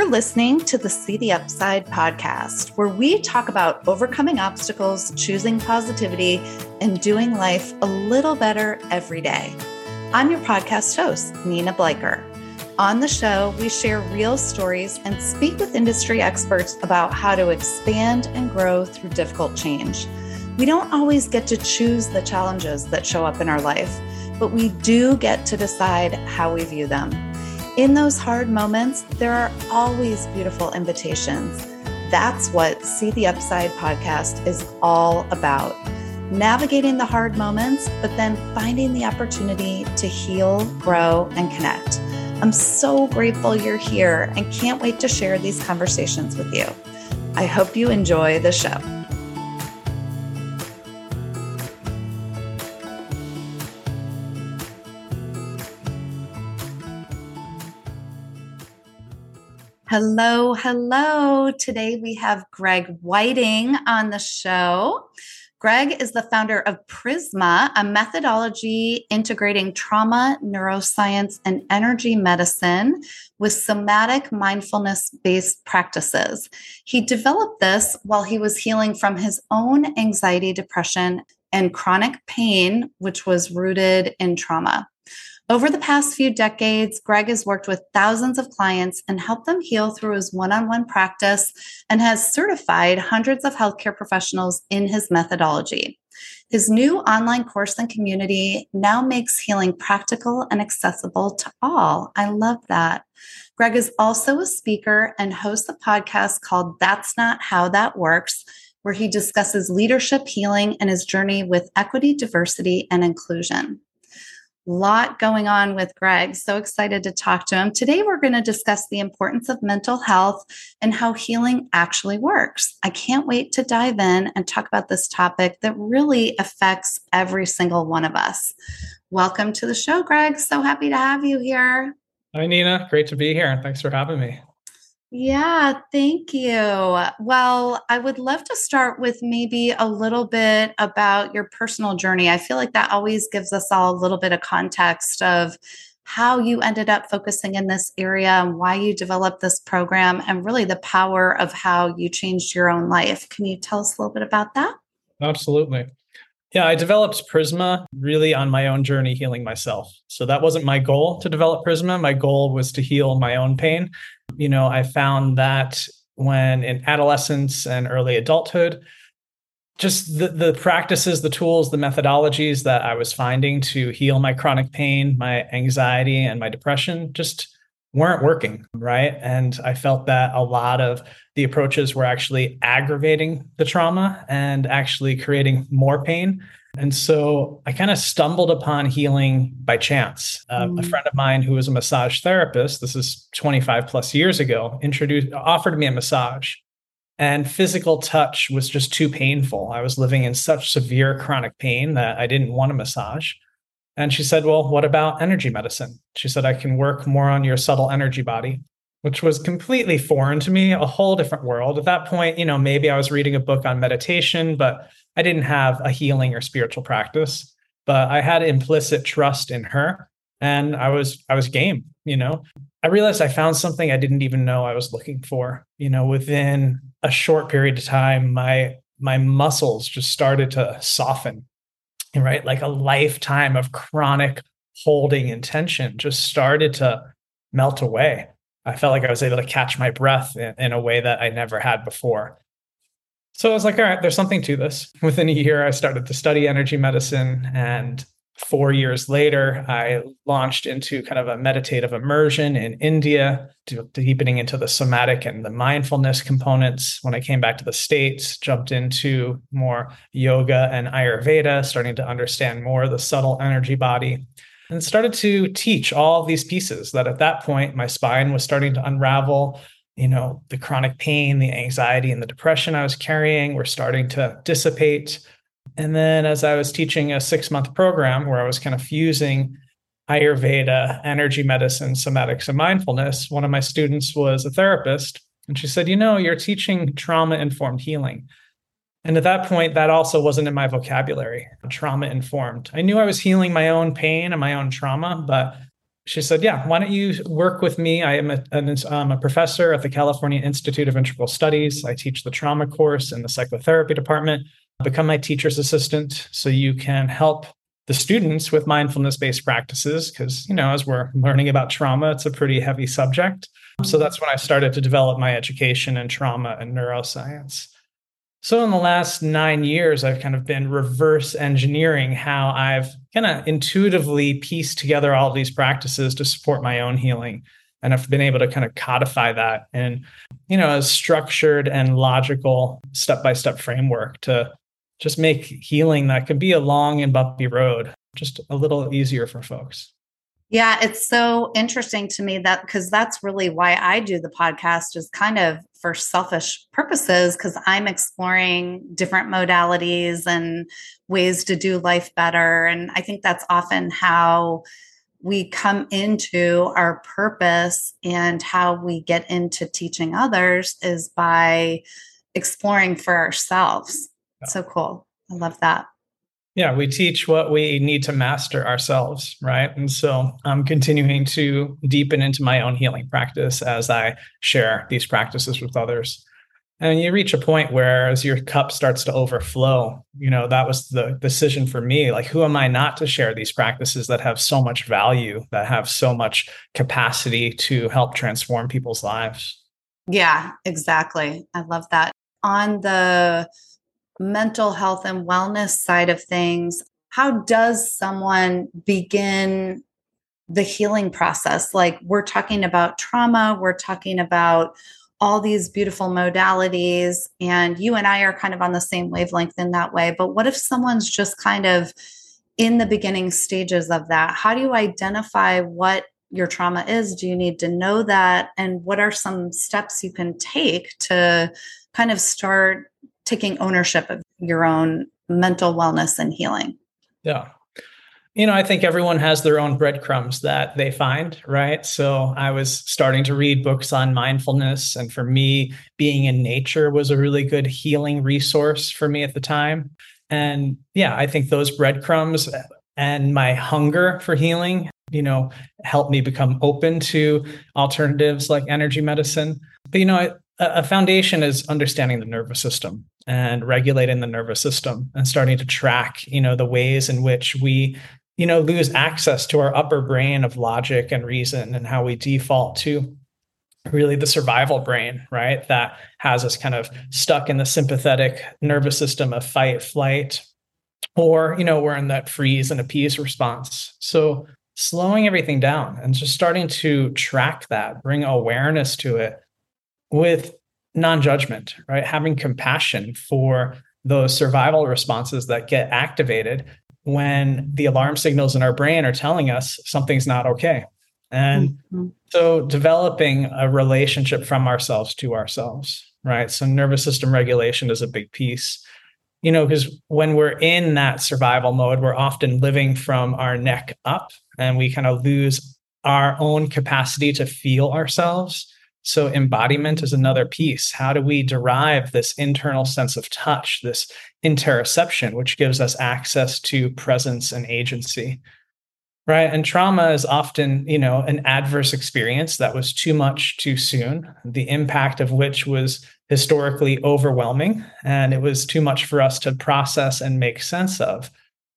You're listening to the See the Upside podcast, where we talk about overcoming obstacles, choosing positivity, and doing life a little better every day. I'm your podcast host, Nina Bleicher. On the show, we share real stories and speak with industry experts about how to expand and grow through difficult change. We don't always get to choose the challenges that show up in our life, but we do get to decide how we view them. In those hard moments, there are always beautiful invitations. That's what See the Upside podcast is all about. Navigating the hard moments, but then finding the opportunity to heal, grow, and connect. I'm so grateful you're here and can't wait to share these conversations with you. I hope you enjoy the show. Hello, hello. Today we have Greg Whiting on the show. Greg is the founder of Prisma, a methodology integrating trauma, neuroscience, and energy medicine with somatic mindfulness based practices. He developed this while he was healing from his own anxiety, depression, and chronic pain, which was rooted in trauma. Over the past few decades, Greg has worked with thousands of clients and helped them heal through his one on one practice and has certified hundreds of healthcare professionals in his methodology. His new online course and community now makes healing practical and accessible to all. I love that. Greg is also a speaker and hosts a podcast called That's Not How That Works, where he discusses leadership healing and his journey with equity, diversity, and inclusion lot going on with Greg. So excited to talk to him. Today, we're going to discuss the importance of mental health and how healing actually works. I can't wait to dive in and talk about this topic that really affects every single one of us. Welcome to the show, Greg. So happy to have you here. Hi, Nina. Great to be here. Thanks for having me. Yeah, thank you. Well, I would love to start with maybe a little bit about your personal journey. I feel like that always gives us all a little bit of context of how you ended up focusing in this area and why you developed this program and really the power of how you changed your own life. Can you tell us a little bit about that? Absolutely. Yeah, I developed Prisma really on my own journey healing myself. So that wasn't my goal to develop Prisma. My goal was to heal my own pain. You know, I found that when in adolescence and early adulthood, just the, the practices, the tools, the methodologies that I was finding to heal my chronic pain, my anxiety, and my depression just weren't working. Right. And I felt that a lot of the approaches were actually aggravating the trauma and actually creating more pain. And so I kind of stumbled upon healing by chance. Uh, mm. A friend of mine who was a massage therapist, this is 25 plus years ago, introduced offered me a massage. And physical touch was just too painful. I was living in such severe chronic pain that I didn't want a massage. And she said, Well, what about energy medicine? She said, I can work more on your subtle energy body, which was completely foreign to me, a whole different world. At that point, you know, maybe I was reading a book on meditation, but I didn't have a healing or spiritual practice. But I had implicit trust in her and I was I was game, you know. I realized I found something I didn't even know I was looking for. You know, within a short period of time, my my muscles just started to soften right? Like a lifetime of chronic holding intention just started to melt away. I felt like I was able to catch my breath in, in, a way that I never had before. So I was like, all right, there's something to this. Within a year, I started to study energy medicine and four years later, I launched into kind of a meditative immersion in India, deepening into the somatic and the mindfulness components. When I came back to the States, jumped into more yoga and Ayurveda, starting to understand more the subtle energy body, and started to teach all these pieces that at that point, my spine was starting to unravel. You know, the chronic pain, the anxiety, and the depression I was carrying were starting to dissipate and then as I was teaching a six month program where I was kind of fusing Ayurveda, energy medicine, somatics, and mindfulness, one of my students was a therapist. And she said, You know, you're teaching trauma informed healing. And at that point, that also wasn't in my vocabulary, trauma informed. I knew I was healing my own pain and my own trauma, but she said, Yeah, why don't you work with me? I am a, I'm a professor at the California Institute of Integral Studies. I teach the trauma course in the psychotherapy department. Become my teacher's assistant so you can help the students with mindfulness based practices. Because, you know, as we're learning about trauma, it's a pretty heavy subject. So that's when I started to develop my education in trauma and neuroscience. So, in the last nine years, I've kind of been reverse engineering how I've kind of intuitively pieced together all these practices to support my own healing. And I've been able to kind of codify that in, you know, a structured and logical step by step framework to just make healing that could be a long and bumpy road just a little easier for folks. Yeah, it's so interesting to me that because that's really why I do the podcast is kind of for selfish purposes because I'm exploring different modalities and ways to do life better. And I think that's often how we come into our purpose and how we get into teaching others is by exploring for ourselves. Yeah. So cool. I love that. Yeah, we teach what we need to master ourselves, right? And so I'm continuing to deepen into my own healing practice as I share these practices with others. And you reach a point where as your cup starts to overflow, you know, that was the decision for me. Like, who am I not to share these practices that have so much value, that have so much capacity to help transform people's lives? Yeah, exactly. I love that. On the mental health and wellness side of things, how does someone begin the healing process? Like we're talking about trauma, we're talking about all these beautiful modalities, and you and I are kind of on the same wavelength in that way. But what if someone's just kind of in the beginning stages of that? How do you identify what your trauma is? Do you need to know that? And what are some steps you can take to kind of start taking ownership of your own mental wellness and healing. Yeah. You know, I think everyone has their own breadcrumbs that they find, right? So I was starting to read books on mindfulness. And for me, being in nature was a really good healing resource for me at the time. And yeah, I think those breadcrumbs and my hunger for healing, you know, helped me become open to alternatives like energy medicine. But, you know, a foundation is understanding the nervous system and regulating the nervous system and starting to track you know the ways in which we you know lose access to our upper brain of logic and reason and how we default to really the survival brain right that has us kind of stuck in the sympathetic nervous system of fight flight or you know we're in that freeze and appease response. So slowing everything down and just starting to track that bring awareness to it with non-judgment right? Having compassion for those survival responses that get activated when the alarm signals in our brain are telling us something's not okay. And mm-hmm. so developing a relationship from ourselves to ourselves right? So nervous system regulation is a big piece. You know because when we're in that survival mode we're often living from our neck up and we kind of lose our own capacity to feel ourselves so, embodiment is another piece. How do we derive this internal sense of touch, this interoception, which gives us access to presence and agency? Right. And trauma is often, you know, an adverse experience that was too much too soon, the impact of which was historically overwhelming. And it was too much for us to process and make sense of.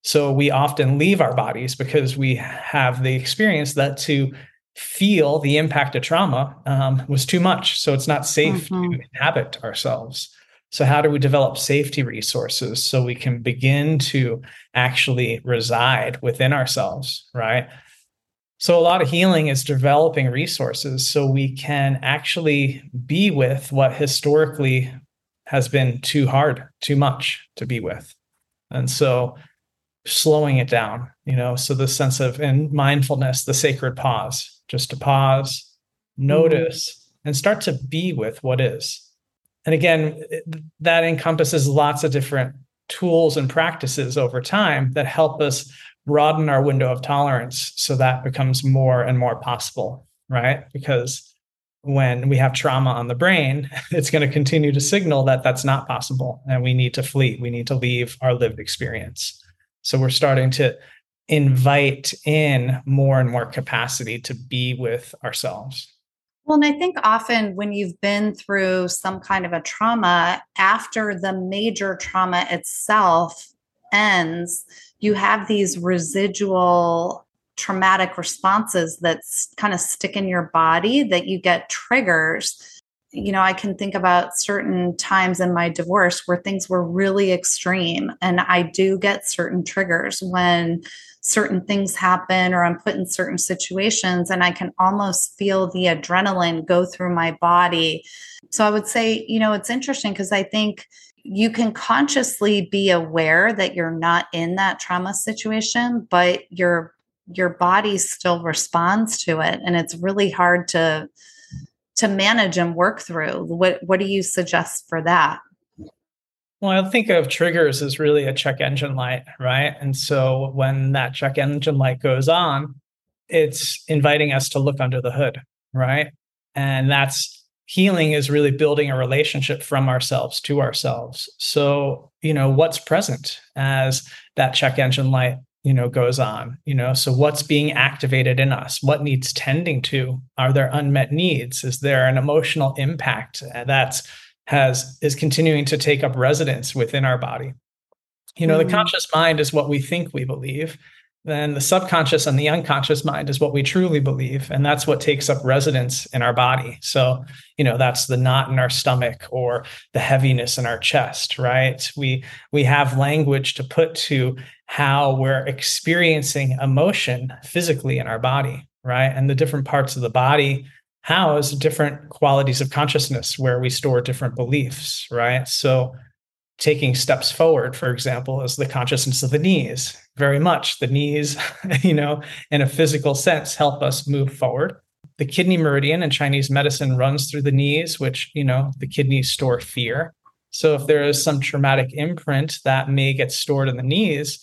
So we often leave our bodies because we have the experience that to feel the impact of trauma um, was too much. So it's not safe mm-hmm. to inhabit ourselves. So, how do we develop safety resources so we can begin to actually reside within ourselves, right? So, a lot of healing is developing resources so we can actually be with what historically has been too hard, too much to be with. And so, slowing it down, you know, so the sense of in mindfulness, the sacred pause, just to pause, notice, mm-hmm. and start to be with what is. And again, that encompasses lots of different tools and practices over time that help us broaden our window of tolerance so that becomes more and more possible, right? Because when we have trauma on the brain, it's going to continue to signal that that's not possible and we need to flee. We need to leave our lived experience. So we're starting to invite in more and more capacity to be with ourselves. Well, and I think often when you've been through some kind of a trauma, after the major trauma itself ends, you have these residual traumatic responses that kind of stick in your body that you get triggers. You know, I can think about certain times in my divorce where things were really extreme, and I do get certain triggers when certain things happen or I'm put in certain situations and I can almost feel the adrenaline go through my body. So I would say, you know, it's interesting because I think you can consciously be aware that you're not in that trauma situation, but your your body still responds to it and it's really hard to to manage and work through. What what do you suggest for that? Well, I think of triggers as really a check engine light, right? And so when that check engine light goes on, it's inviting us to look under the hood, right? And that's healing is really building a relationship from ourselves to ourselves. So, you know, what's present as that check engine light, you know, goes on, you know, so what's being activated in us? What needs tending to? Are there unmet needs? Is there an emotional impact uh, that's has is continuing to take up residence within our body. You know, mm. the conscious mind is what we think we believe. Then the subconscious and the unconscious mind is what we truly believe. And that's what takes up residence in our body. So, you know, that's the knot in our stomach or the heaviness in our chest, right? We we have language to put to how we're experiencing emotion physically in our body, right? And the different parts of the body house different qualities of consciousness where we store different beliefs, right? So, taking steps forward, for example, is the consciousness of the knees. Very much the knees, you know, in a physical sense, help us move forward. The kidney meridian in Chinese medicine runs through the knees, which, you know, the kidneys store fear. So, if there is some traumatic imprint that may get stored in the knees,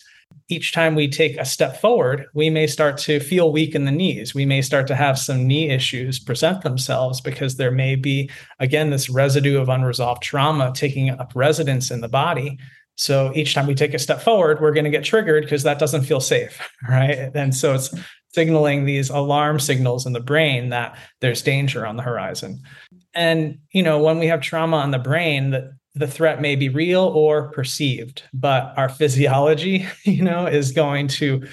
each time we take a step forward, we may start to feel weak in the knees. We may start to have some knee issues present themselves because there may be, again, this residue of unresolved trauma taking up residence in the body. So each time we take a step forward, we're going to get triggered because that doesn't feel safe, right? And so it's signaling these alarm signals in the brain that there's danger on the horizon. And you know, when we have trauma on the brain, that the threat may be real or perceived, but our physiology, you know, is going to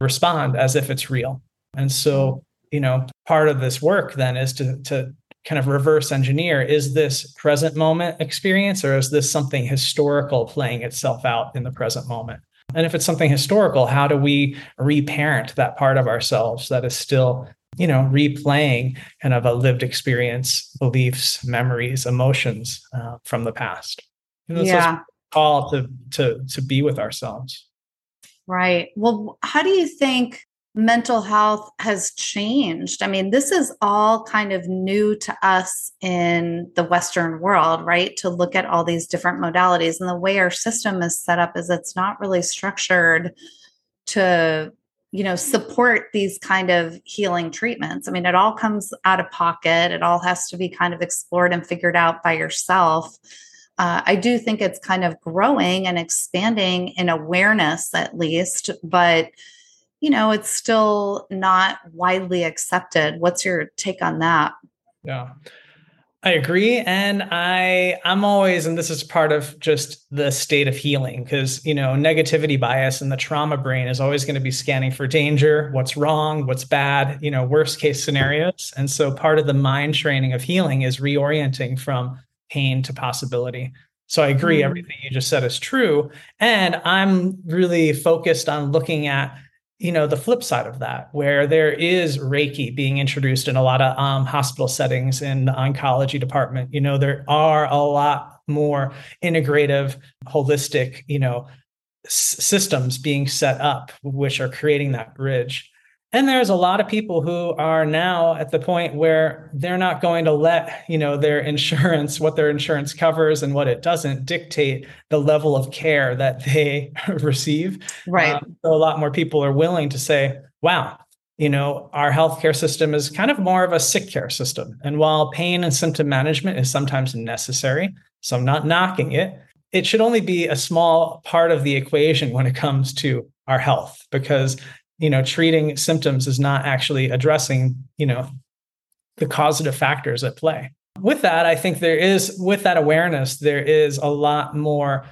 respond as if it's real. And so, you know, part of this work then is to to kind of reverse engineer is this present moment experience or is this something historical playing itself out in the present moment? And if it's something historical, how do we reparent that part of ourselves that is still you know, replaying kind of a lived experience, beliefs, memories, emotions uh, from the past. You know, yeah. call to to to be with ourselves. Right. Well, how do you think mental health has changed? I mean, this is all kind of new to us in the Western world, right? To look at all these different modalities and the way our system is set up is it's not really structured to you know support these kind of healing treatments. I mean it all comes out of pocket. It all has to be kind of explored and figured out by yourself. Uh, i do think it's kind of growing and expanding in awareness at least but you know it's still not widely accepted. What's your take on that? Yeah I agree. And I I'm always, and this is part of just the state of healing, because you know, negativity bias and the trauma brain is always going to be scanning for danger, what's wrong, what's bad, you know, worst case scenarios. And so part of the mind training of healing is reorienting from pain to possibility. So I agree, mm-hmm. everything you just said is true. And I'm really focused on looking at you know the flip side of that where there is reiki being introduced in a lot of um, hospital settings in the oncology department you know there are a lot more integrative holistic you know s- systems being set up which are creating that bridge and there's a lot of people who are now at the point where they're not going to let you know their insurance what their insurance covers and what it doesn't dictate the level of care that they receive. Right. Um, so a lot more people are willing to say wow you know our healthcare system is kind of more of a sick care system. And while pain and symptom management is sometimes necessary so i'm not knocking it it should only be a small part of the equation when it comes to our health because you know treating symptoms is not actually addressing you know the causative factors at play with that i think there is with that awareness there is a lot more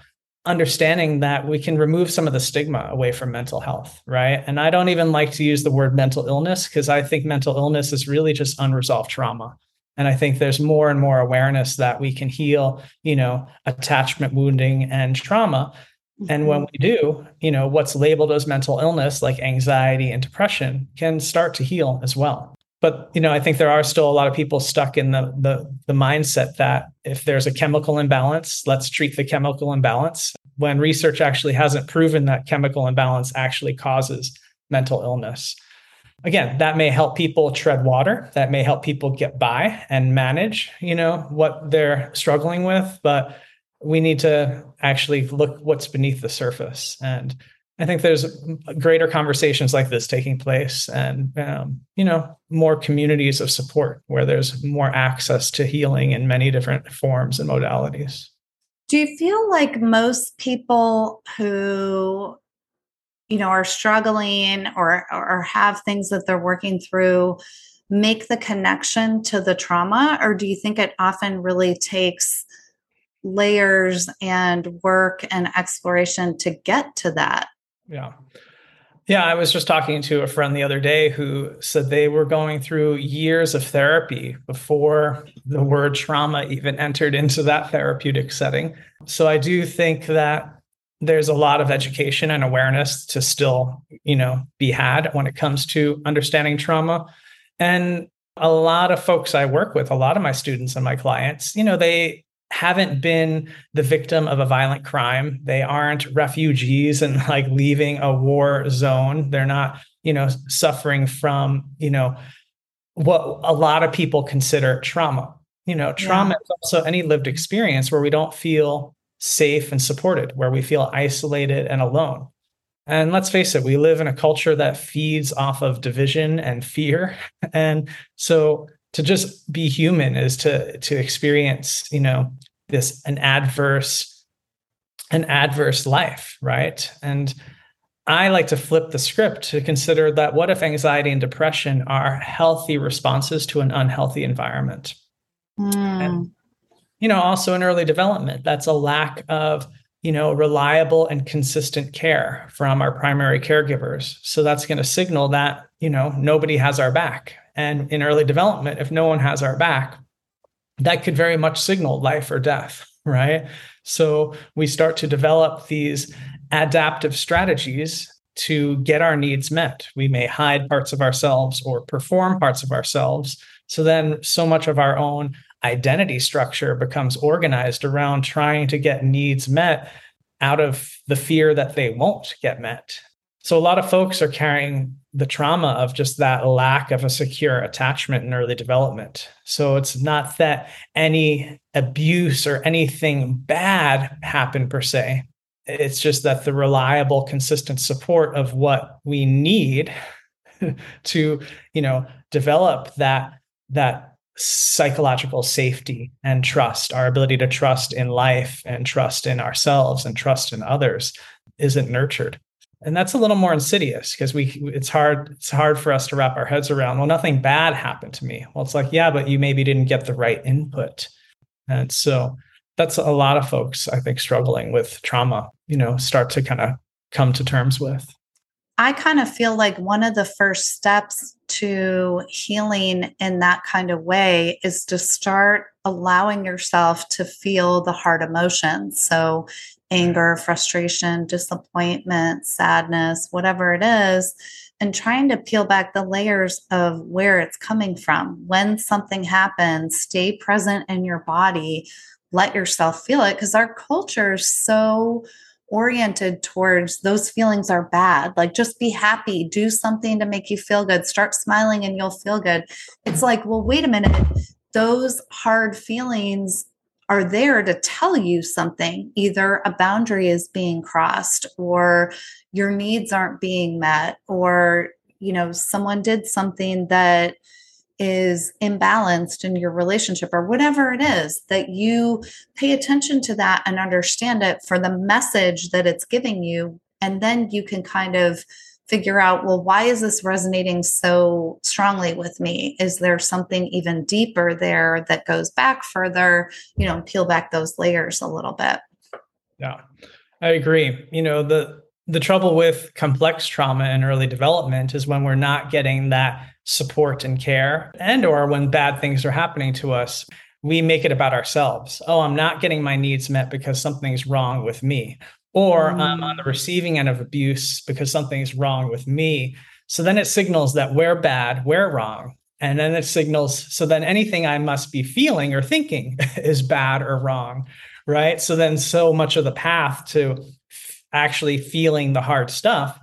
understanding that we can remove some of the stigma away from mental health, right? And I don't even like to use the word mental illness because I think mental illness is really just unresolved trauma. And I think there's more and more awareness that we can heal, you know, attachment wounding and trauma. And when mm-hmm. we do, you know, what's labeled as mental illness, like anxiety and depression, can start to heal as well. But you know i think there are still a lot of people stuck in the, the the mindset that if there's a chemical imbalance let's treat the chemical imbalance. When research actually hasn't proven that chemical imbalance actually causes mental illness. Again that may help people tread water that may help people get by and manage you know what they're struggling with but we need to actually look what's beneath the surface and I think there's greater conversations like this taking place, and um, you know, more communities of support where there's more access to healing in many different forms and modalities. Do you feel like most people who, you know, are struggling or or have things that they're working through make the connection to the trauma, or do you think it often really takes layers and work and exploration to get to that yeah. Yeah, I was just talking to a friend the other day who said they were going through years of therapy before the word trauma even entered into that therapeutic setting. So I do think that there's a lot of education and awareness to still, you know, be had when it comes to understanding trauma. And a lot of folks I work with, a lot of my students and my clients, you know, they haven't been the victim of a violent crime. They aren't refugees and like leaving a war zone. They're not, you know, suffering from, you know, what a lot of people consider trauma. You know, trauma yeah. is also any lived experience where we don't feel safe and supported, where we feel isolated and alone. And let's face it, we live in a culture that feeds off of division and fear. And so to just be human is to to experience you know this an adverse an adverse life right? And i like to flip the script to consider that what if anxiety and depression are healthy responses to an unhealthy environment? Mm. and you know also in early development that's a lack of you know reliable and consistent care from our primary caregivers. So that's going to signal that you know nobody has our back and in early development, if no one has our back, that could very much signal life or death, right? So we start to develop these adaptive strategies to get our needs met. We may hide parts of ourselves or perform parts of ourselves. So then so much of our own identity structure becomes organized around trying to get needs met out of the fear that they won't get met. So a lot of folks are carrying the trauma of just that lack of a secure attachment in early development. So it's not that any abuse or anything bad happened per se. It's just that the reliable, consistent support of what we need to, you know, develop that that psychological safety and trust, our ability to trust in life and trust in ourselves and trust in others isn't nurtured and that's a little more insidious because we it's hard it's hard for us to wrap our heads around well nothing bad happened to me. Well it's like yeah but you maybe didn't get the right input. And so that's a lot of folks i think struggling with trauma you know start to kind of come to terms with. I kind of feel like one of the first steps to healing in that kind of way is to start allowing yourself to feel the hard emotions. So anger, frustration, disappointment, sadness, whatever it is, and trying to peel back the layers of where it's coming from. When something happens, stay present in your body, let yourself feel it because our culture is so oriented towards those feelings are bad. Like just be happy, do something to make you feel good, start smiling and you'll feel good. It's like, well, wait a minute. Those hard feelings are there to tell you something. Either a boundary is being crossed, or your needs aren't being met, or you know someone did something that is imbalanced in your relationship or whatever it is that you pay attention to that and understand it for the message that it's giving you And then you can kind of figure out well why is this resonating so strongly with me? Is there something even deeper there that goes back further you know peel back those layers a little bit? Yeah i agree. You know the the trouble with complex trauma and early development is when we're not getting that support and care and or when bad things are happening to us we make it about ourselves. Oh i'm not getting my needs met because something's wrong with me or mm. I'm on the receiving end of abuse because something's wrong with me. So then it signals that we're bad, we're wrong. And then it signals, so then anything I must be feeling or thinking is bad or wrong. Right. So then so much of the path to actually feeling the hard stuff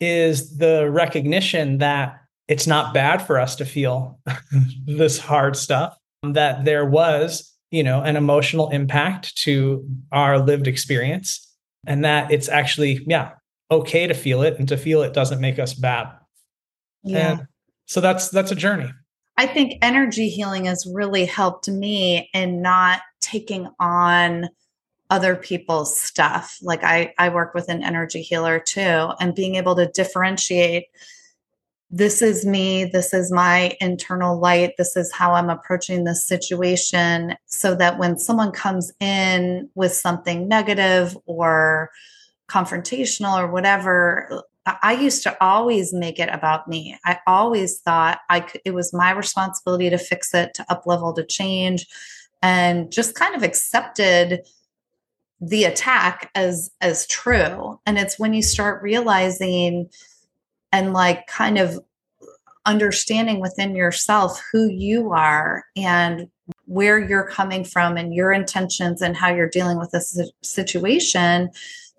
is the recognition that it's not bad for us to feel this hard stuff, that there was, you know, an emotional impact to our lived experience and that it's actually yeah okay to feel it and to feel it doesn't make us bad. Yeah. And so that's that's a journey. I think energy healing has really helped me in not taking on other people's stuff. Like i i work with an energy healer too and being able to differentiate this is me this is my internal light this is how i'm approaching this situation so that when someone comes in with something negative or confrontational or whatever i used to always make it about me. I always thought i could, it was my responsibility to fix it to up level to change and just kind of accepted the attack as as true. And it's when you start realizing and like kind of understanding within yourself who you are and where you're coming from and your intentions and how you're dealing with this situation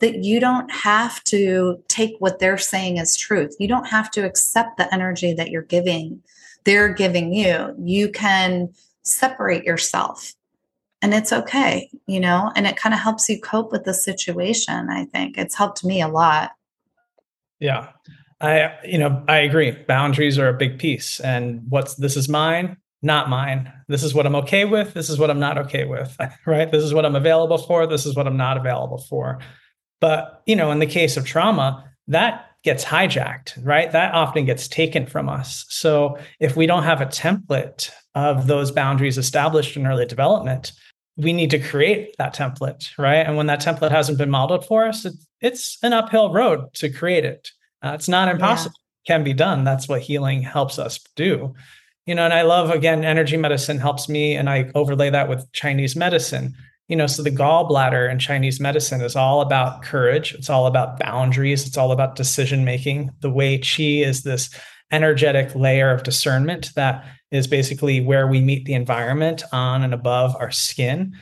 that you don't have to take what they're saying as truth. You don't have to accept the energy that you're giving, they're giving you. You can separate yourself and it's okay, you know, and it kind of helps you cope with the situation. I think it's helped me a lot. Yeah. I, you know, I agree. Boundaries are a big piece. And what's this is mine, not mine. This is what I'm okay with. This is what I'm not okay with. Right. This is what I'm available for. This is what I'm not available for. But, you know, in the case of trauma, that gets hijacked, right? That often gets taken from us. So if we don't have a template of those boundaries established in early development, we need to create that template, right? And when that template hasn't been modeled for us, it's an uphill road to create it. Uh, it's not impossible. Yeah. Can be done. That's what healing helps us do. You know, and I love again, energy medicine helps me, and I overlay that with Chinese medicine. You know, so the gallbladder in Chinese medicine is all about courage. It's all about boundaries. It's all about decision making. The Wei Qi is this energetic layer of discernment that is basically where we meet the environment on and above our skin.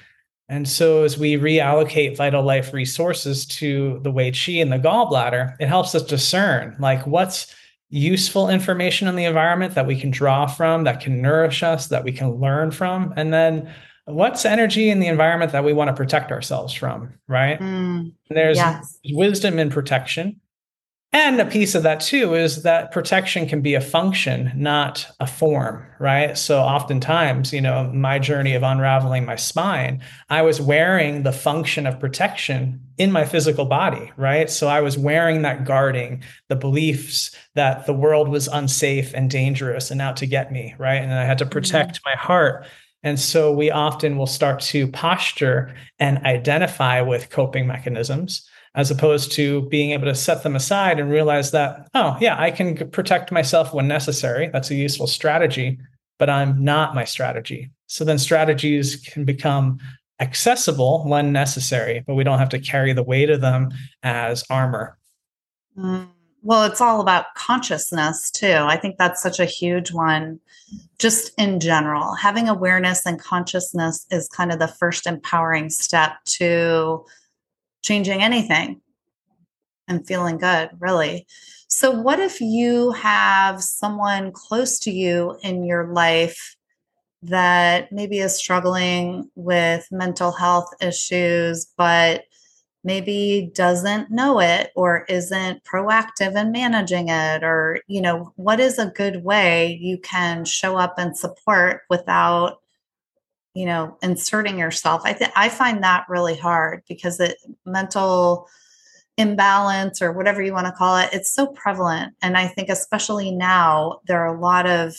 And so, as we reallocate vital life resources to the Wei Qi and the gallbladder, it helps us discern like what's useful information in the environment that we can draw from, that can nourish us, that we can learn from, and then what's energy in the environment that we want to protect ourselves from, right? Mm, there's yes. wisdom in protection. And a piece of that too is that protection can be a function, not a form, right? So oftentimes, you know, my journey of unraveling my spine, I was wearing the function of protection in my physical body, right? So I was wearing that guarding, the beliefs that the world was unsafe and dangerous and out to get me, right? And I had to protect mm-hmm. my heart. And so we often will start to posture and identify with coping mechanisms as opposed to being able to set them aside and realize that, oh, yeah, I can protect myself when necessary. That's a useful strategy, but I'm not my strategy. So then strategies can become accessible when necessary, but we don't have to carry the weight of them as armor. Mm. Well, it's all about consciousness too. I think that's such a huge one, just in general. Having awareness and consciousness is kind of the first empowering step to changing anything and feeling good, really. So, what if you have someone close to you in your life that maybe is struggling with mental health issues, but maybe doesn't know it or isn't proactive in managing it or you know what is a good way you can show up and support without you know inserting yourself i think i find that really hard because the mental imbalance or whatever you want to call it, it's so prevalent. And I think, especially now, there are a lot of,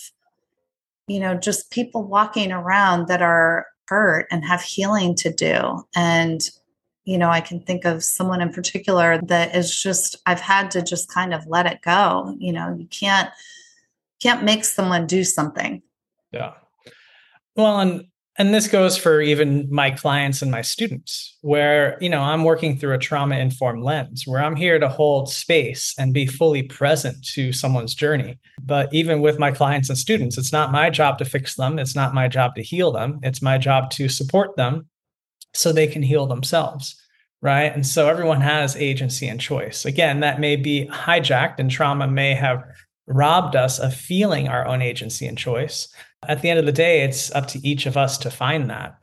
you know, just people walking around that are hurt and have healing to do. And, you know, I can think of someone in particular that is just, I've had to just kind of let it go. You know, you can't, can't make someone do something. Yeah. Well, and and this goes for even my clients and my students where you know i'm working through a trauma informed lens where i'm here to hold space and be fully present to someone's journey. But even with my clients and students it's not my job to fix them. It's not my job to heal them. It's my job to support them so they can heal themselves right? And so everyone has agency and choice. Again that may be hijacked and trauma may have robbed us of feeling our own agency and choice at the end of the day, it's up to each of us to find that.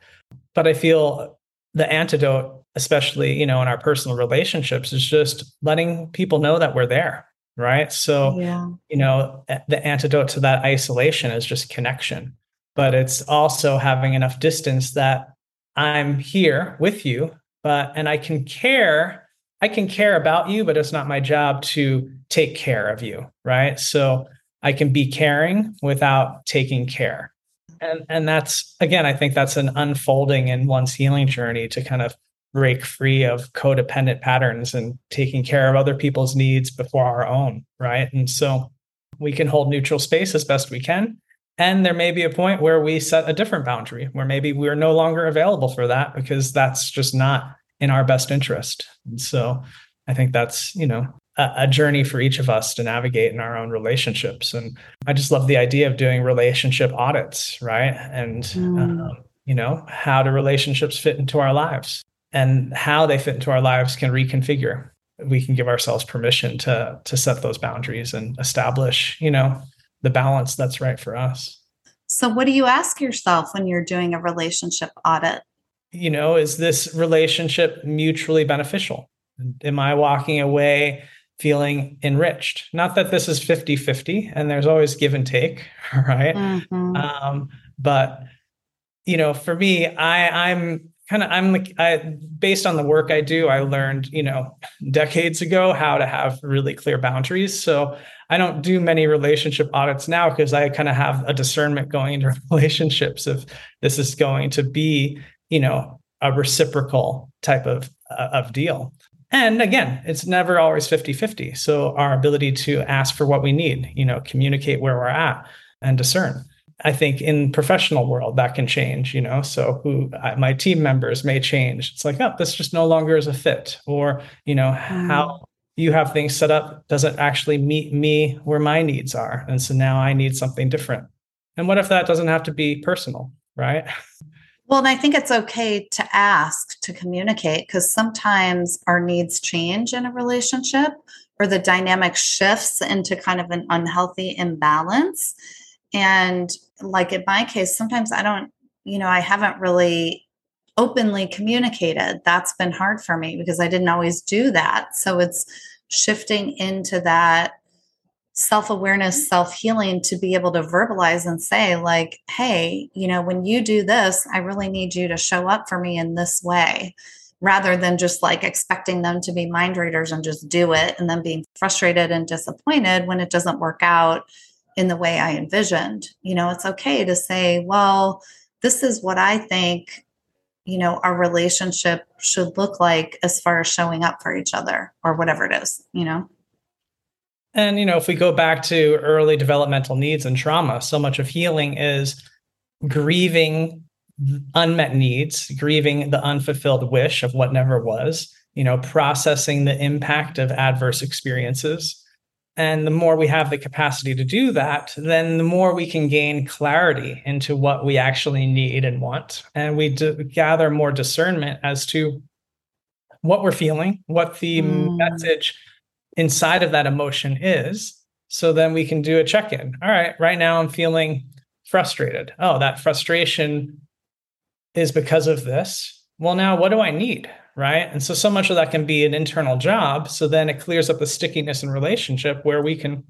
But I feel the antidote, especially, you know, in our personal relationships, is just letting people know that we're there. Right. So, yeah. you know, the antidote to that isolation is just connection. But it's also having enough distance that I'm here with you, but and I can care, I can care about you, but it's not my job to take care of you. Right. So I can be caring without taking care. And and that's again, I think that's an unfolding in one's healing journey to kind of break free of codependent patterns and taking care of other people's needs before our own, right? And so we can hold neutral space as best we can. And there may be a point where we set a different boundary where maybe we're no longer available for that because that's just not in our best interest. And so I think that's, you know, a, journey for each of us to navigate in our own relationships. And I just love the idea of doing relationship audits, right? And, mm. um, you know, how do relationships fit into our lives and how they fit into our lives can reconfigure. We can give ourselves permission to to set those boundaries and establish, you know, the balance that's right for us. So what do you ask yourself when you're doing a relationship audit? You know, is this relationship mutually beneficial? Am I walking away feeling enriched. Not that this is 50 50 and there's always give and take, right? Mm-hmm. Um, but, you know, for me, I, I'm kind of, I'm like, I, based on the work I do, I learned, you know, decades ago how to have really clear boundaries. So I don't do many relationship audits now because I kind of have a discernment going into relationships if this is going to be, you know, a reciprocal type of, uh, of deal. And again, it's never always 50 50. So our ability to ask for what we need, you know, communicate where we're at and discern. I think in professional world that can change, you know. So who my team members may change. It's like, oh, this just no longer is a fit, or you know, mm. how you have things set up doesn't actually meet me where my needs are, and so now I need something different. And what if that doesn't have to be personal, right? Well, and I think it's okay to ask to communicate because sometimes our needs change in a relationship or the dynamic shifts into kind of an unhealthy imbalance. And like in my case, sometimes I don't, you know, I haven't really openly communicated. That's been hard for me because I didn't always do that. So it's shifting into that self awareness, self healing to be able to verbalize and say, like, hey, you know, when you do this, I really need you to show up for me in this way rather than just like expecting them to be mind readers and just do it and then being frustrated and disappointed when it doesn't work out in the way I envisioned. You know, it's okay to say, well, this is what I think, you know, our relationship should look like as far as showing up for each other or whatever it is, you know? And, you know, if we go back to early developmental needs and trauma, so much of healing is grieving unmet needs, grieving the unfulfilled wish of what never was, you know, processing the impact of adverse experiences. And the more we have the capacity to do that, then the more we can gain clarity into what we actually need and want. And we d- gather more discernment as to what we're feeling, what the mm. message inside of that emotion is. So then we can do a check in. All right, right now I'm feeling frustrated. Oh, that frustration is because of this. Well, now what do I need? Right. And so, so much of that can be an internal job. So then it clears up the stickiness in relationship where we can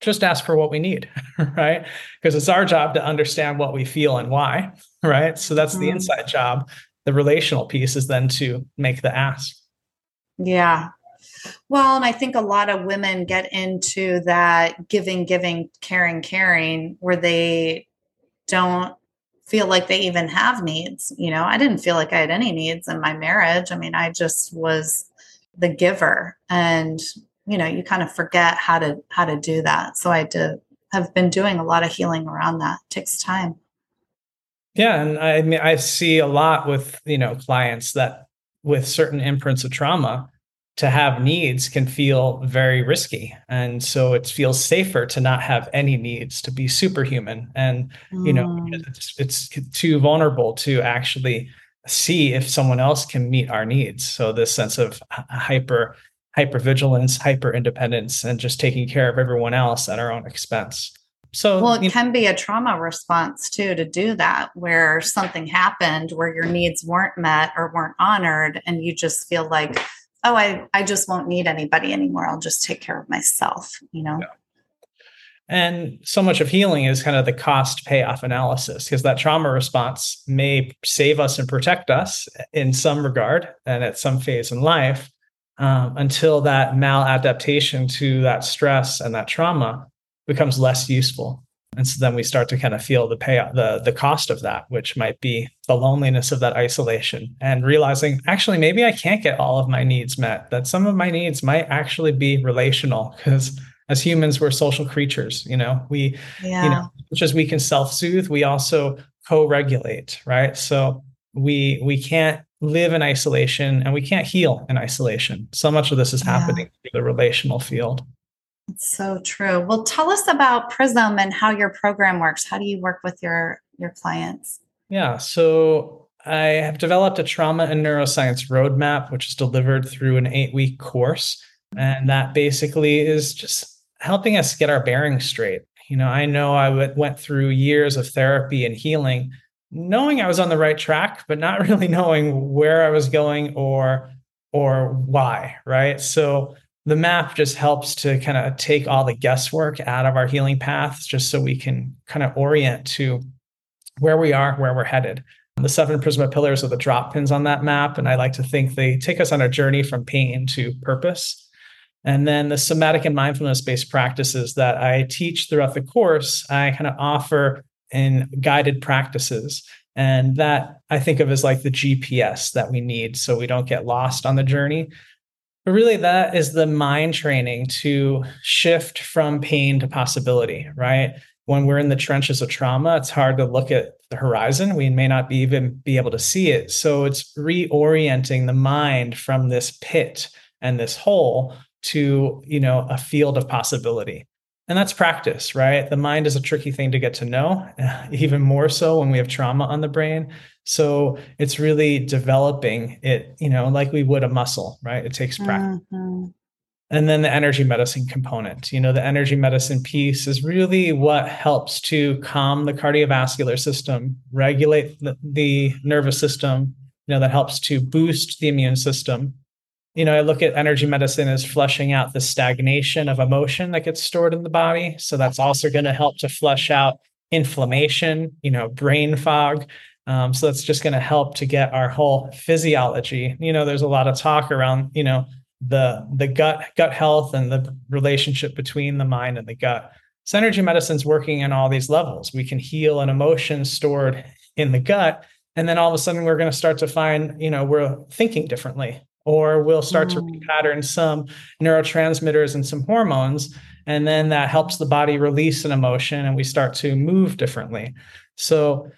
just ask for what we need. Right. Because it's our job to understand what we feel and why. Right. So that's the mm-hmm. inside job. The relational piece is then to make the ask. Yeah. Well, and I think a lot of women get into that giving, giving, caring, caring, where they don't feel like they even have needs. You know, I didn't feel like I had any needs in my marriage. I mean, I just was the giver. And, you know, you kind of forget how to how to do that. So I did have been doing a lot of healing around that. It takes time. Yeah, and I mean I see a lot with, you know, clients that with certain imprints of trauma, to have needs can feel very risky and so it feels safer to not have any needs to be superhuman and mm. you know mm. it's, it's too vulnerable to actually see if someone else can meet our needs so this sense of hyper hyper vigilance hyper independence and just taking care of everyone else at our own expense so well it can know, be a trauma response too to do that where something happened where your needs weren't met or weren't honored and you just feel like oh i i just won't need anybody anymore. I'll just take care of myself you know? Yeah. and so much of healing is kind of the cost payoff analysis because that trauma response may save us and protect us in some regard and at some phase in life um, until that maladaptation to that stress and that trauma becomes less useful and so then we start to kind of feel the pay the the cost of that which might be the loneliness of that isolation and realizing actually maybe i can't get all of my needs met that some of my needs might actually be relational. Because as humans we're social creatures you know? We yeah. you know just we can self-soothe we also co-regulate right? So we we can't live in isolation and we can't heal in isolation. So much of this is yeah. happening through the relational field it's so true. Well, tell us about Prism and how your program works. How do you work with your your clients? Yeah, so I have developed a trauma and neuroscience roadmap, which is delivered through an eight week course. And that basically is just helping us get our bearings straight. You know, I know I went through years of therapy and healing, knowing I was on the right track, but not really knowing where I was going or or why, right? So the map just helps to kind of take all the guesswork out of our healing paths just so we can kind of orient to where we are where we're headed. The seven prisma pillars are the drop pins on that map and i like to think they take us on a journey from pain to purpose. And then the somatic and mindfulness based practices that i teach throughout the course i kind of offer in guided practices. And that i think of as like the gps that we need so we don't get lost on the journey but really, that is the mind training to shift from pain to possibility, right? When we're in the trenches of trauma, it's hard to look at the horizon. We may not be even be able to see it. So it's reorienting the mind from this pit and this hole to, you know, a field of possibility. And that's practice, right? The mind is a tricky thing to get to know, even more so when we have trauma on the brain. So it's really developing it, you know, like we would a muscle, right? It takes practice. Mm-hmm. And then the energy medicine component, you know, the energy medicine piece is really what helps to calm the cardiovascular system, regulate the, the nervous system, you know, that helps to boost the immune system. You know, I look at energy medicine as flushing out the stagnation of emotion that gets stored in the body. So that's also going to help to flush out inflammation, you know, brain fog. Um, so that's just going to help to get our whole physiology. You know, there's a lot of talk around, you know, the the gut gut health and the relationship between the mind and the gut. So energy medicine's working in all these levels. We can heal an emotion stored in the gut, and then all of a sudden we're going to start to find, you know, we're thinking differently, or we'll start mm. to repattern some neurotransmitters and some hormones, and then that helps the body release an emotion, and we start to move differently. So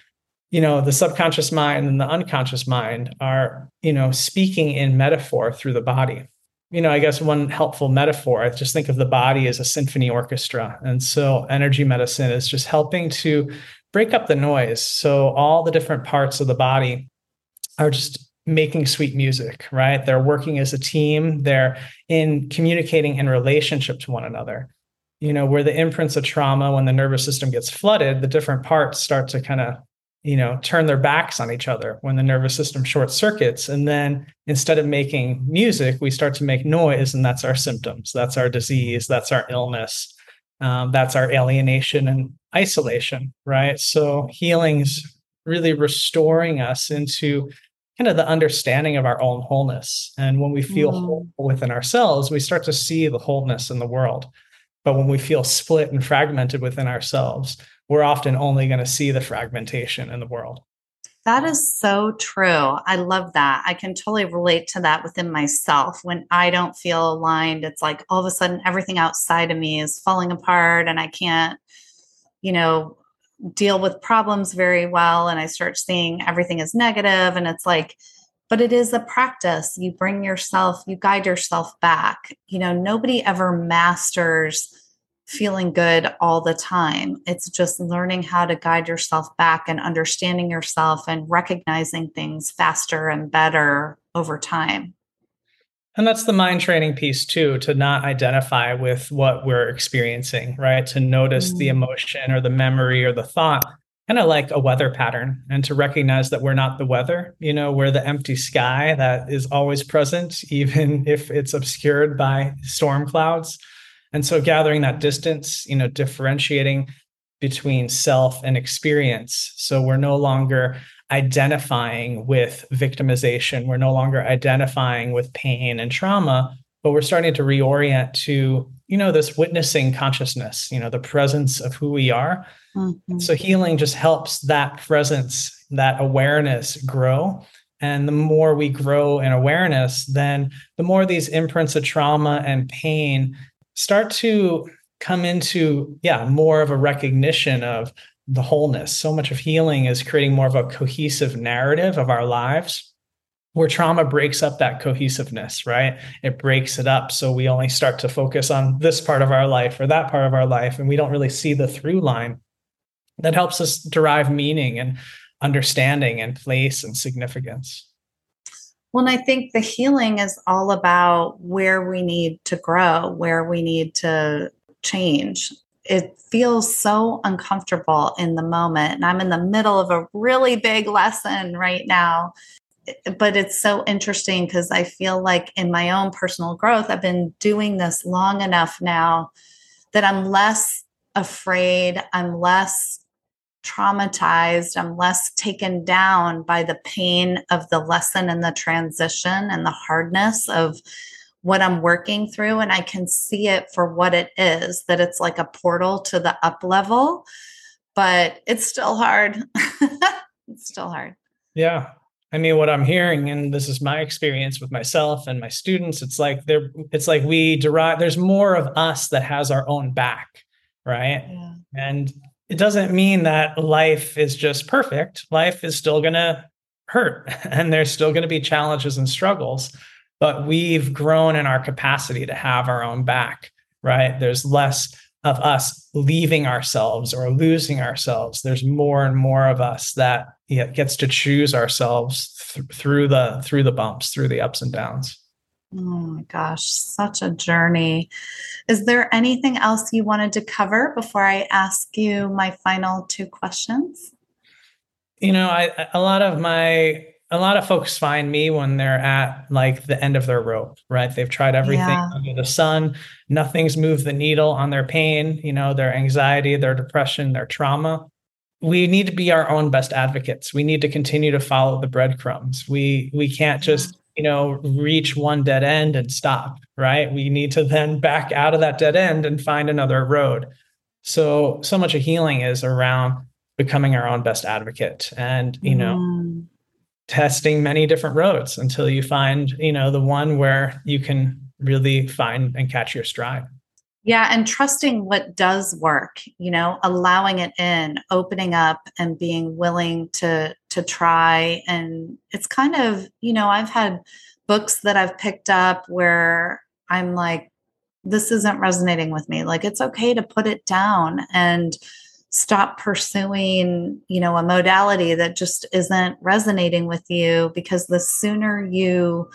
you know the subconscious mind and the unconscious mind are you know speaking in metaphor through the body you know i guess one helpful metaphor i just think of the body as a symphony orchestra and so energy medicine is just helping to break up the noise so all the different parts of the body are just making sweet music right? They're working as a team. They're in communicating in relationship to one another. You know where the imprints of trauma when the nervous system gets flooded the different parts start to kind of you know turn their backs on each other when the nervous system short circuits. And then instead of making music we start to make noise and that's our symptoms. That's our disease. That's our illness. Um, that's our alienation and isolation right? So healing's really restoring us into kind of the understanding of our own wholeness. And when we feel Mm. whole within ourselves, we start to see the wholeness in the world. But when we feel split and fragmented within ourselves, we're often only going to see the fragmentation in the world. That is so true. I love that. I can totally relate to that within myself. When I don't feel aligned, it's like all of a sudden everything outside of me is falling apart and I can't, you know, deal with problems very well. And I start seeing everything as. And it's like, but it is a practice. You bring yourself, you guide yourself back. You know, nobody ever masters feeling good all the time. It's just learning how to guide yourself back and understanding yourself and recognizing things faster and better over time. And that's the mind training piece too, to not identify with what we're experiencing, right? To notice mm. the emotion or the memory or the thought, kind of like a weather pattern, and to recognize that we're not the weather. You know, we're the empty sky that is always present, even if it's obscured by storm clouds. And so gathering that distance, you know, differentiating between self and experience. So we're no longer identifying with victimization. We're no longer identifying with pain and trauma, but we're starting to reorient to, you know, this witnessing consciousness, you know, the presence of who we are. Mm-hmm. So healing just helps that presence, that awareness grow. And the more we grow in awareness, then the more these imprints of trauma and pain start to come into yeah more of a recognition of the wholeness. So much of healing is creating more of a cohesive narrative of our lives where trauma breaks up that cohesiveness right? It breaks it up. So we only start to focus on this part of our life or that part of our life and we don't really see the through line. That helps us derive meaning and understanding and place and significance. Well, and I think the healing is all about where we need to grow, where we need to change. It feels so uncomfortable in the moment. And I'm in the middle of a really big lesson right now. But it's so interesting because I feel like in my own personal growth, I've been doing this long enough now that I'm less afraid, I'm less traumatized, I'm less taken down by the pain of the lesson and the transition and the hardness of what I'm working through. And I can see it for what it is that it's like a portal to the up level, but it's still hard. it's still hard. Yeah. I mean, what I'm hearing, and this is my experience with myself and my students, it's like there, it's like we derive, there's more of us that has our own back, right? Yeah. And it doesn't mean that life is just perfect. Life is still going to hurt and there's still going to be challenges and struggles, but we've grown in our capacity to have our own back, right? There's less of us leaving ourselves or losing ourselves. There's more and more of us that gets to choose ourselves th- through the through the bumps, through the ups and downs. Oh my gosh, such a journey. Is there anything else you wanted to cover before I ask you my final two questions? You know, I a lot of my a lot of folks find me when they're at like the end of their rope, right? They've tried everything yeah. under the sun. Nothing's moved the needle on their pain, you know, their anxiety, their depression, their trauma. We need to be our own best advocates. We need to continue to follow the breadcrumbs. We we can't just you know, reach one dead end and stop, right? We need to then back out of that dead end and find another road. So, so much of healing is around becoming our own best advocate and, you know, mm. Testing many different roads until you find, you know, the one where you can really find and catch your stride. Yeah, and trusting what does work, you know, allowing it in, opening up and being willing to to try and it's kind of, you know, I've had books that I've picked up where I'm like this isn't resonating with me. Like it's okay to put it down and stop pursuing, you know, a modality that just isn't resonating with you because the sooner you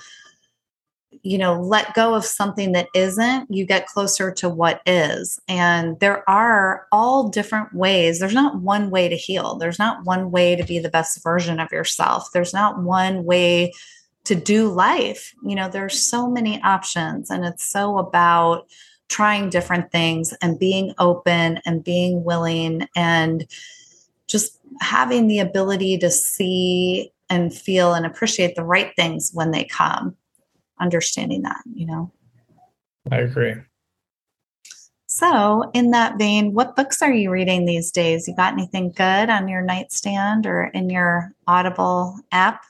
you know let go of something that isn't you get closer to what is. And there are all different ways. There's not one way to heal. There's not one way to be the best version of yourself. There's not one way to do life. You know there's so many options and it's so about trying different things and being open and being willing and just having the ability to see and feel and appreciate the right things when they come understanding that you know? I agree. So in that vein what books are you reading these days? You got anything good on your nightstand or in your audible app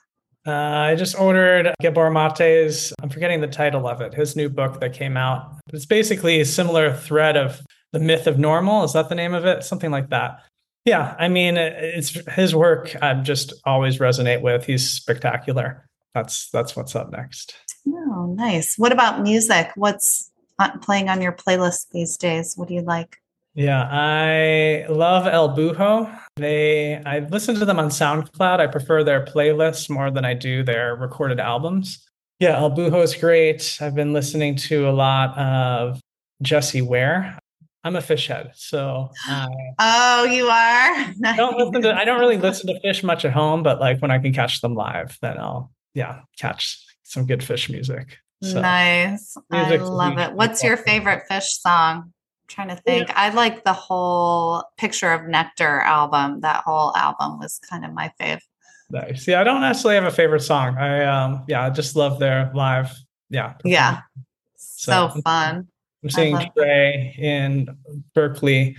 uh, I just ordered Gabor Mate's, I'm forgetting the title of it, his new book that came out. It's basically a similar thread of the myth of normal. Is that the name of it? Something like that. Yeah, I mean, it's his work. I just always resonate with. He's spectacular. That's that's what's up next. Oh, nice. What about music? What's playing on your playlist these days? What do you like? Yeah, I love El Buho. They I listen to them on SoundCloud. I prefer their playlists more than I do their recorded albums. Yeah, El Buho is great. I've been listening to a lot of Jessie Ware. I'm a Phish head, so uh, oh, you are. I don't listen to. I don't really listen to Phish much at home, but like when I can catch them live, then I'll yeah catch some good Phish music. So, nice, I love it. What's your favorite Phish song? Trying to think. Yeah. I like the whole Picture of Nectar album. That whole album was kind of my fave. Nice. Yeah, I don't necessarily have a favorite song. I um yeah, I just love their live. Yeah. Yeah. So, so fun. I'm seeing Trey that. in Berkeley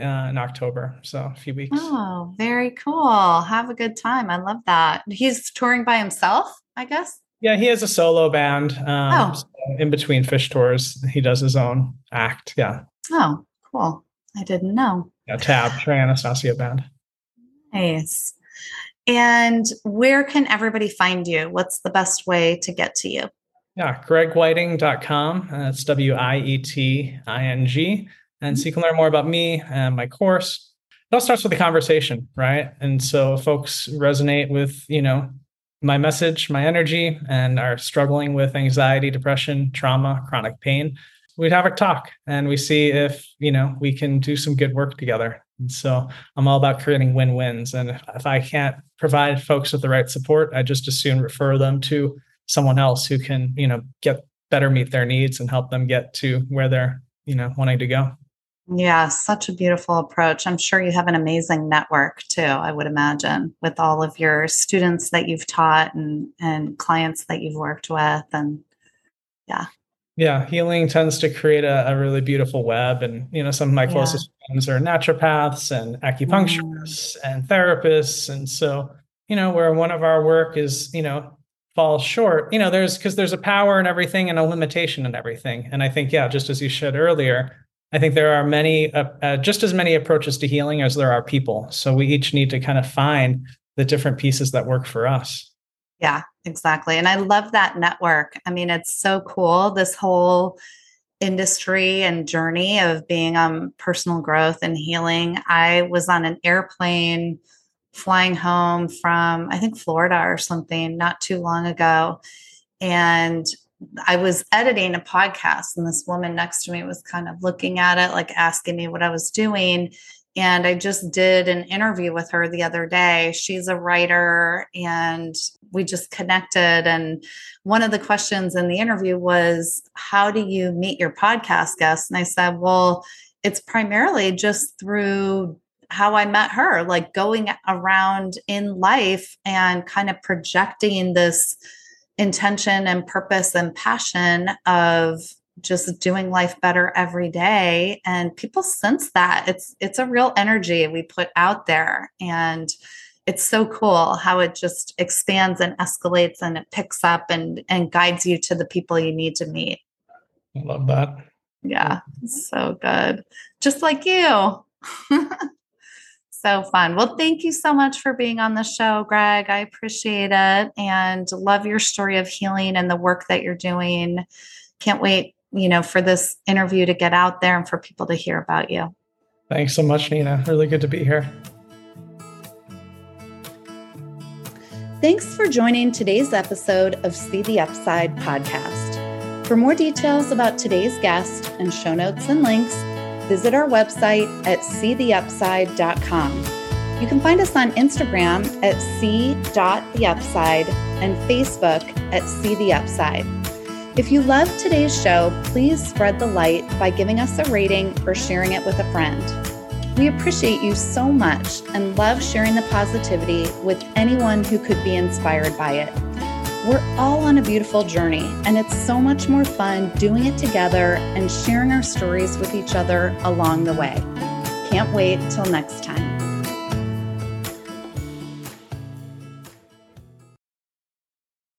uh, in October. So a few weeks. Oh, very cool. Have a good time. I love that. He's touring by himself, I guess. Yeah, he has a solo band. Um, oh. So in between Phish tours, he does his own act. Yeah. Oh, cool. I didn't know. Yeah, Tab, Trey Anastasio Band. Nice. And where can everybody find you? What's the best way to get to you? Yeah, gregwieting.com. That's W I E T I N G. And so you can learn more about me and my course. It all starts with a conversation, right? And so folks resonate with, you know, my message, my energy, and are struggling with anxiety, depression, trauma, chronic pain we'd have a talk and we see if you know we can do some good work together. And so i'm all about creating win-wins. And if i can't provide folks with the right support i just as soon refer them to someone else who can you know get better meet their needs and help them get to where they're you know wanting to go. Yeah such a beautiful approach. I'm sure you have an amazing network too i would imagine with all of your students that you've taught and and clients that you've worked with. And yeah yeah, healing tends to create a, a, really beautiful web. And, you know, some of my closest yeah. friends are naturopaths and acupuncturists mm. and therapists. And so, you know, where one of our work is, you know, falls short, you know, there's because there's a power in everything and a limitation in everything. And I think, yeah, just as you said earlier, I think there are many, uh, uh, just as many approaches to healing as there are people. So we each need to kind of find the different pieces that work for us. Yeah, exactly. And I love that network. I mean, it's so cool, this whole industry and journey of being on personal growth and healing. I was on an airplane flying home from, I think, Florida or something not too long ago. And I was editing a podcast, and this woman next to me was kind of looking at it, like asking me what I was doing. And I just did an interview with her the other day. She's a writer and we just connected. And one of the questions in the interview was, How do you meet your podcast guests? And I said, Well, it's primarily just through how I met her, like going around in life and kind of projecting this intention and purpose and passion of just doing life better every day. And people sense that. It's it's a real energy we put out there. And it's so cool how it just expands and escalates and it picks up and and guides you to the people you need to meet. I love that. Yeah so good. Just like you. So fun. Well thank you so much for being on the show greg. I appreciate it. And love your story of healing and the work that you're doing. Can't wait you know, for this interview to get out there and for people to hear about you. Thanks so much, Nina. Really good to be here. Thanks for joining today's episode of See the Upside podcast. For more details about today's guest and show notes and links, visit our website at seetheupside.com. You can find us on Instagram at see.theupside and Facebook at See the Upside. If you love today's show, please spread the light by giving us a rating or sharing it with a friend. We appreciate you so much and love sharing the positivity with anyone who could be inspired by it. We're all on a beautiful journey, and it's so much more fun doing it together and sharing our stories with each other along the way. Can't wait till next time.